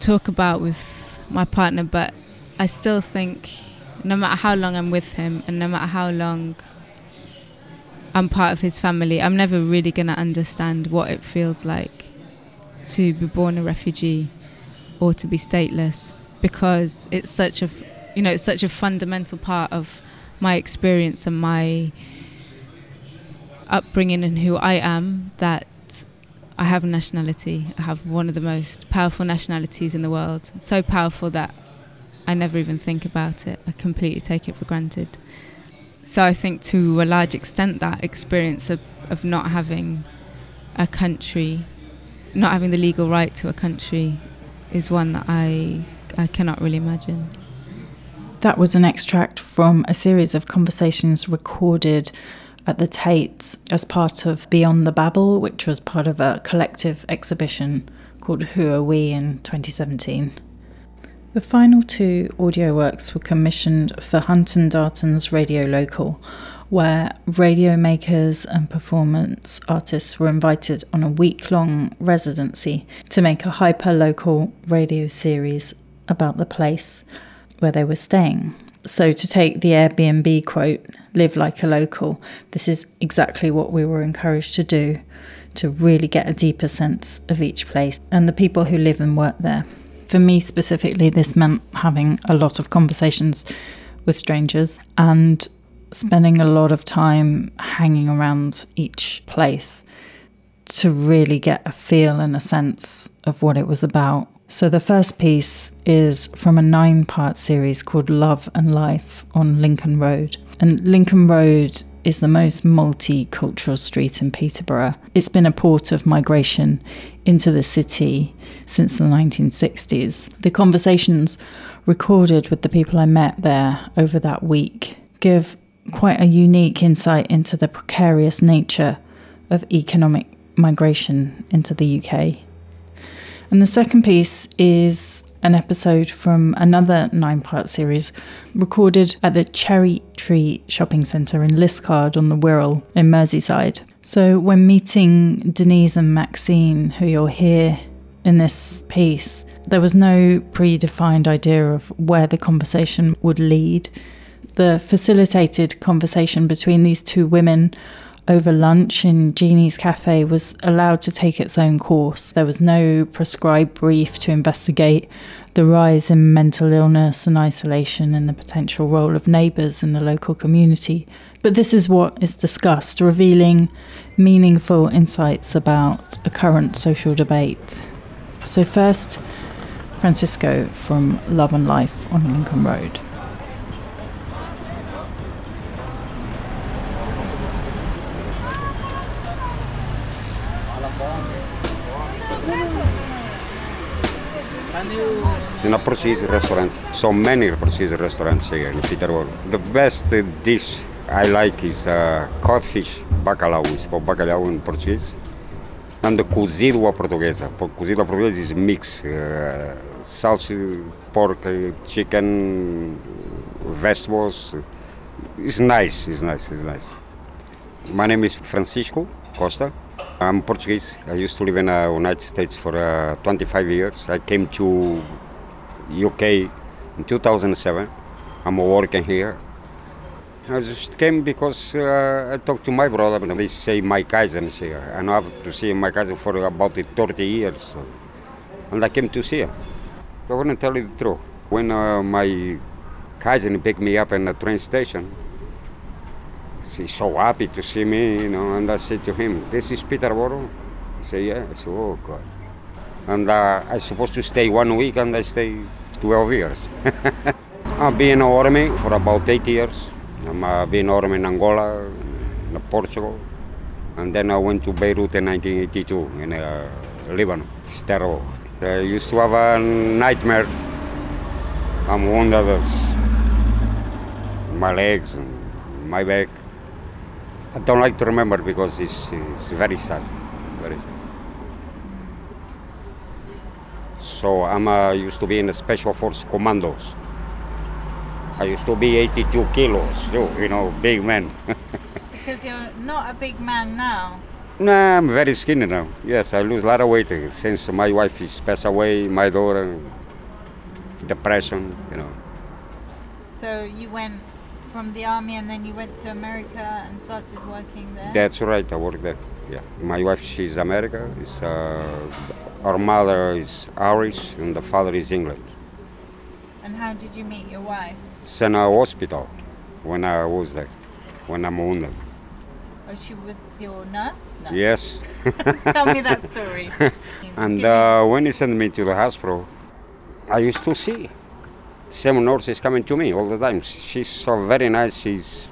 talk about with my partner, but I still think no matter how long I'm with him and no matter how long I'm part of his family, I'm never really going to understand what it feels like to be born a refugee or to be stateless because it's such a you know it's such a fundamental part of my experience and my upbringing and who I am that I have a nationality. I have one of the most powerful nationalities in the world. So powerful that I never even think about it. I completely take it for granted. So I think to a large extent that experience of, of not having a country, not having the legal right to a country is one I I cannot really imagine. That was an extract from a series of conversations recorded at the Tate as part of Beyond the Babel, which was part of a collective exhibition called Who Are We in 2017. The final two audio works were commissioned for Hunt and Darton's Radio Local, where radio makers and performance artists were invited on a week long residency to make a hyper local radio series about the place where they were staying. So, to take the Airbnb quote, live like a local, this is exactly what we were encouraged to do to really get a deeper sense of each place and the people who live and work there. For me specifically, this meant having a lot of conversations with strangers and spending a lot of time hanging around each place to really get a feel and a sense of what it was about. So, the first piece is from a nine part series called Love and Life on Lincoln Road. And Lincoln Road is the most multicultural street in Peterborough. It's been a port of migration into the city since the 1960s. The conversations recorded with the people I met there over that week give quite a unique insight into the precarious nature of economic migration into the UK. And the second piece is an episode from another nine part series recorded at the Cherry Tree Shopping Centre in Liscard on the Wirral in Merseyside. So, when meeting Denise and Maxine, who you'll hear in this piece, there was no predefined idea of where the conversation would lead. The facilitated conversation between these two women over lunch in Jeannie's cafe was allowed to take its own course. There was no prescribed brief to investigate the rise in mental illness and isolation and the potential role of neighbours in the local community. But this is what is discussed, revealing meaningful insights about a current social debate. So, first, Francisco from Love and Life on Lincoln Road. It's in a Portuguese restaurant. So many Portuguese restaurants here in Peterborough. The best dish I like is uh, codfish, bacalhau. It's called bacalhau in Portuguese. And the cozido à portuguesa. Po- Cozido à portuguesa is mix. Uh, sausage, pork, uh, chicken, vegetables. It's nice, it's nice, it's nice. My name is Francisco Costa. I'm Portuguese. I used to live in the United States for uh, 25 years. I came to UK in 2007. I'm working here. I just came because uh, I talked to my brother, and they say my cousins here. And I have to see my cousin for about 30 years. So. And I came to see him. I want to tell you the truth. When uh, my cousin picked me up in the train station, he's so happy to see me, you know, and I said to him, this is Peterborough? He said, yeah. I said, oh, God. And uh, I supposed to stay one week, and I stay 12 years. I've been in the army for about eight years. I'm uh, been in army in Angola, in Portugal, and then I went to Beirut in 1982 in uh, Lebanon. It's terrible. I used to have a nightmare. I'm wounded, my legs and my back. I don't like to remember because it's, it's very sad, very sad. So I'm uh, used to be in the special force commandos. I used to be 82 kilos, too, you know, big man. Because you're not a big man now. nah, I'm very skinny now. Yes, I lose a lot of weight since my wife is passed away, my daughter, depression, you know. So you went from the army and then you went to America and started working there. That's right, I work there. Yeah, my wife she's America. It's, uh, our mother is Irish and the father is England. And how did you meet your wife? Sent a hospital when I was there, when I'm wounded. Oh, she was your nurse? No. Yes. Tell me that story. and uh, when he sent me to the hospital, I used to see same is coming to me all the time. She's so very nice. She's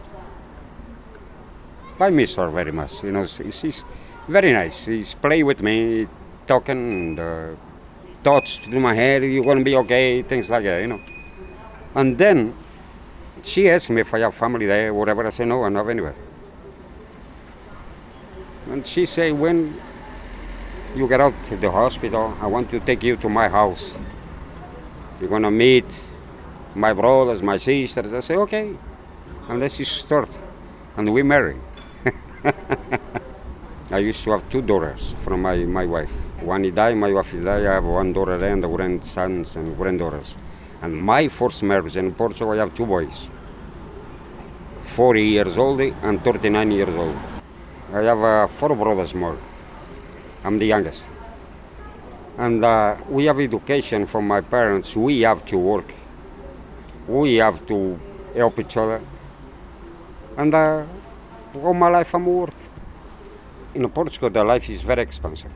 I miss her very much. You know, she's very nice. She's play with me, talking, and, uh, touch to my head. You're gonna be okay, things like that. You know. And then she asked me if I have family there, whatever. I say no, I don't have anywhere. And she say when you get out of the hospital, I want to take you to my house. You're gonna meet my brothers, my sisters. I say, okay. And let's start. And we marry. I used to have two daughters from my, my wife. One he died, my wife is died. I have one daughter and grandsons and granddaughters. And my first marriage in Portugal, I have two boys. 40 years old and 39 years old. I have uh, four brothers more. I'm the youngest. And uh, we have education from my parents. We have to work. We have to help each other. And uh, all my life I'm work. In Portugal, the life is very expensive.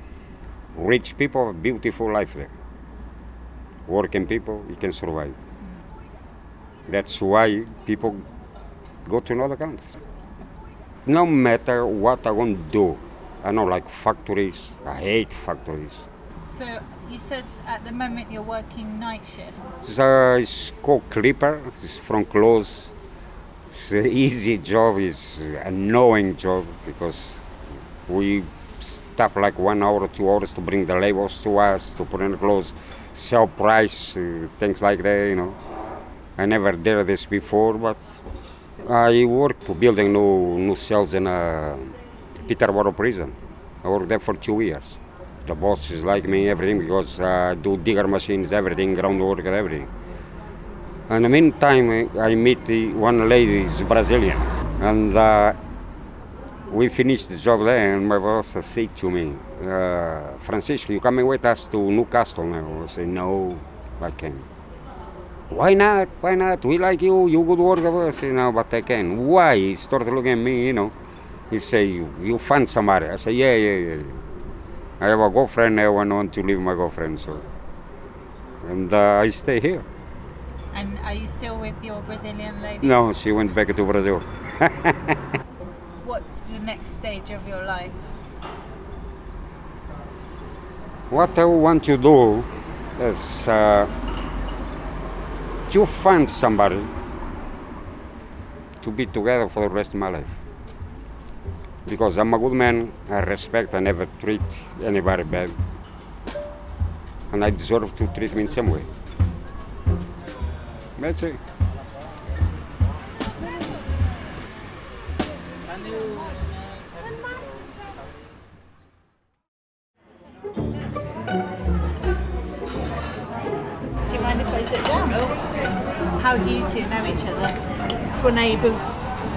Rich people have beautiful life there. Working people, you can survive. That's why people go to another countries. No matter what I want to do, I know like factories, I hate factories. So you said at the moment you're working night shift. It's, uh, it's called Clipper, it's from clothes. It's an easy job, it's an annoying job because we stop like one hour, two hours to bring the labels to us, to put in the clothes, sell price, uh, things like that, you know. I never did this before, but I worked to building new, new cells in uh, Peterborough prison. I worked there for two years. The boss is like me, everything, because I do digger machines, everything, groundwork, and everything. In the meantime, I meet one lady, is Brazilian, and uh, we finished the job there, and my boss said to me, uh, Francisco, you coming with us to Newcastle now? I say, no, I can't. Why not? Why not? We like you, you good work. I say, no, but I can. Why? He started looking at me, you know. He say, you, you find somebody. I say, yeah, yeah, yeah. I have a girlfriend, I want to leave my girlfriend, so. And uh, I stay here. And are you still with your Brazilian lady? No, she went back to Brazil. What's the next stage of your life? What I want to do is uh, to find somebody to be together for the rest of my life. Because I'm a good man, I respect, I never treat anybody bad. And I deserve to treat me in some way. That's it. Do you mind if I sit down? Oh. How do you two know each other? We're neighbours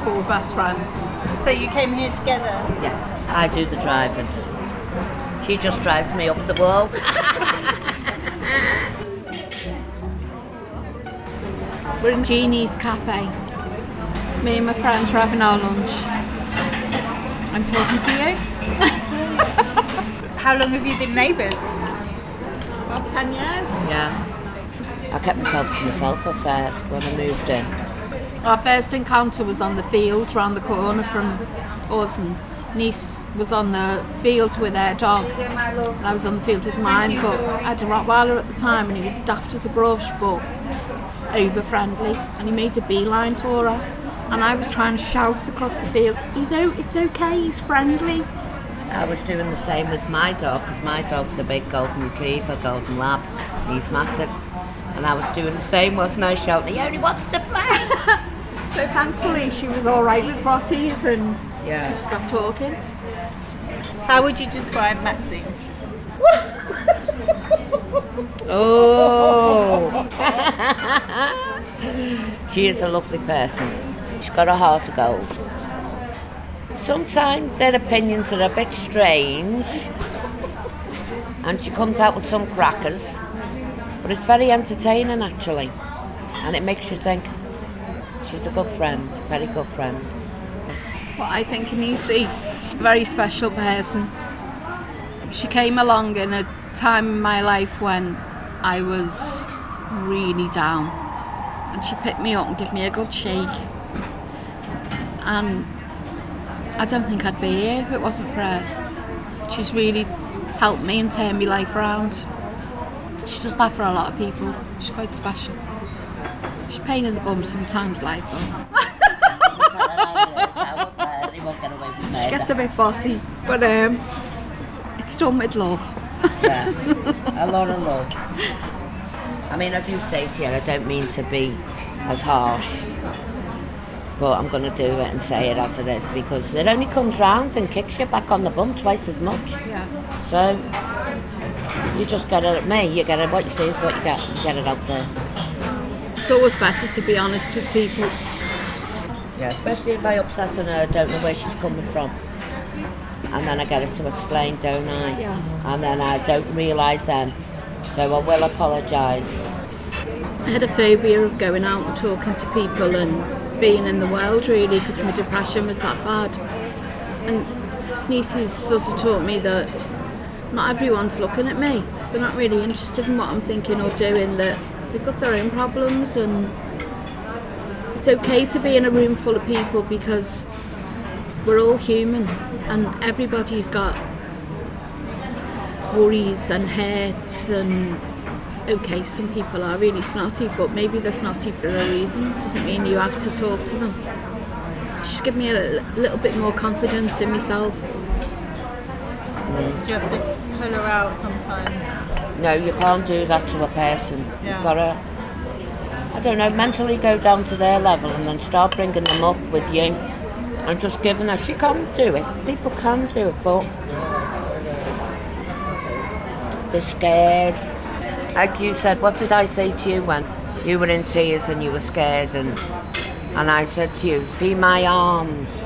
or best friends. So you came here together? Yes, I do the driving. She just drives me up the wall. We're in Jeannie's cafe. Me and my friends are having our lunch. I'm talking to you. How long have you been neighbours? About 10 years. Yeah. I kept myself to myself at first when I moved in. Our first encounter was on the field round the corner from us, and niece was on the field with her dog. I was on the field with mine, but I had a Rottweiler at the time, and he was daft as a brush, but over friendly. And he made a beeline for her, and I was trying to shout across the field, he's o- it's okay, he's friendly. I was doing the same with my dog because my dog's a big golden retriever, golden lab. He's massive. And I was doing the same, wasn't I? Shouting, he only wants to play. So thankfully she was all right with Rotties and Yeah. she just got talking. How would you describe Maxine? Oh. she is a lovely person. She's got a heart of gold. Sometimes their opinions are a bit strange, and she comes out with some crackers, but it's very entertaining actually, and it makes you think. She's a good friend, very good friend. What I think Anisi, very special person. She came along in a time in my life when I was really down. And she picked me up and gave me a good shake. And I don't think I'd be here if it wasn't for her. She's really helped me and turned my life around. She does that for a lot of people. She's quite special. She's a pain in the bum sometimes, like, she gets a bit bossy. But um, it's done with love. Yeah, a lot of love. I mean, I do say to you, I don't mean to be as harsh, but I'm going to do it and say it as it is because it only comes round and kicks you back on the bum twice as much. Yeah. So you just get it at me. You get it. What you see is what you get. You get it out there. It's always better to be honest with people. Yeah, especially if I upset her and I don't know where she's coming from. And then I get her to explain, don't I? Yeah. And then I don't realise then. So I will apologise. I had a phobia of going out and talking to people and being in the world really because my depression was that bad. And nieces sort of taught me that not everyone's looking at me. They're not really interested in what I'm thinking or doing, that they've got their own problems and it's okay to be in a room full of people because we're all human and everybody's got worries and hurts and okay some people are really snotty but maybe they're snotty for a reason. Doesn't mean you have to talk to them. Just give me a little bit more confidence in myself. Do you have to pull her out sometimes? No, you can't do that to a person. Yeah. You've got to, I don't know, mentally go down to their level and then start bringing them up with you and just giving her. She can do it. People can do it, but they're scared. Like you said, what did I say to you when you were in tears and you were scared and and I said to you, see my arms.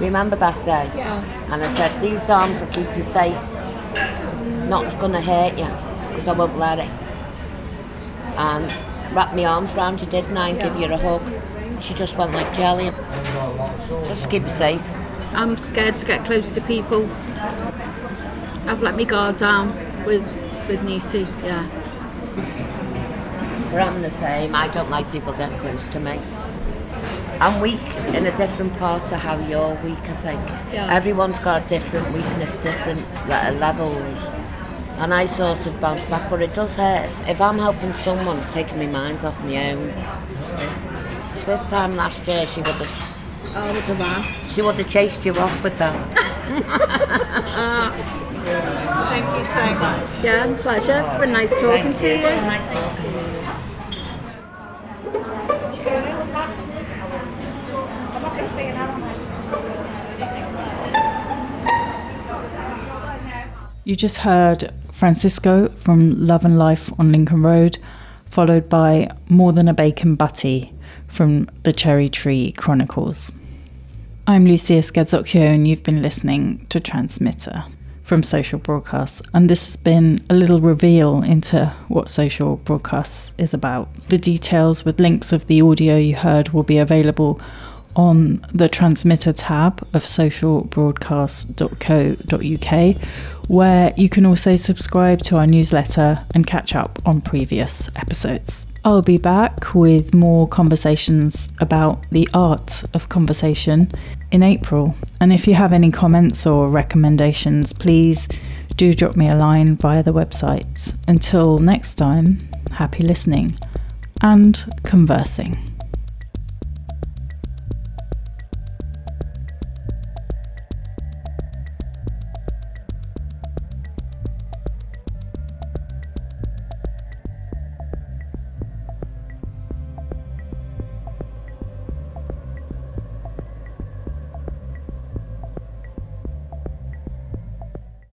Remember that day? Yeah. And I said, these arms will keep you safe. Nothing's going to hurt you because I won't let it. And wrap my arms round you, didn't I, and give you a hug. She just went like jelly. Just to keep you safe. I'm scared to get close to people I've let my guard down with with Nisi yeah But I'm the same. I don't like people getting close to me. I'm weak in a different part to how you're weak, I think. Yeah. Everyone's got a different weakness, different levels. And I sort of bounce back, but it does hurt. If I'm helping someone, it's taking my mind off my own. This time last year, she would have. Oh, with the man. She would have chased you off with that. Thank you so much. Yeah, pleasure. It's been nice talking Thank to you. you. Nice talking to you. You just heard Francisco from Love and Life on Lincoln Road, followed by More Than a Bacon Butty from the Cherry Tree Chronicles. I'm Lucia Scazzocchio, and you've been listening to Transmitter from Social Broadcasts, and this has been a little reveal into what Social Broadcasts is about. The details with links of the audio you heard will be available on the transmitter tab of socialbroadcast.co.uk, where you can also subscribe to our newsletter and catch up on previous episodes. I'll be back with more conversations about the art of conversation in April. And if you have any comments or recommendations, please do drop me a line via the website. Until next time, happy listening and conversing.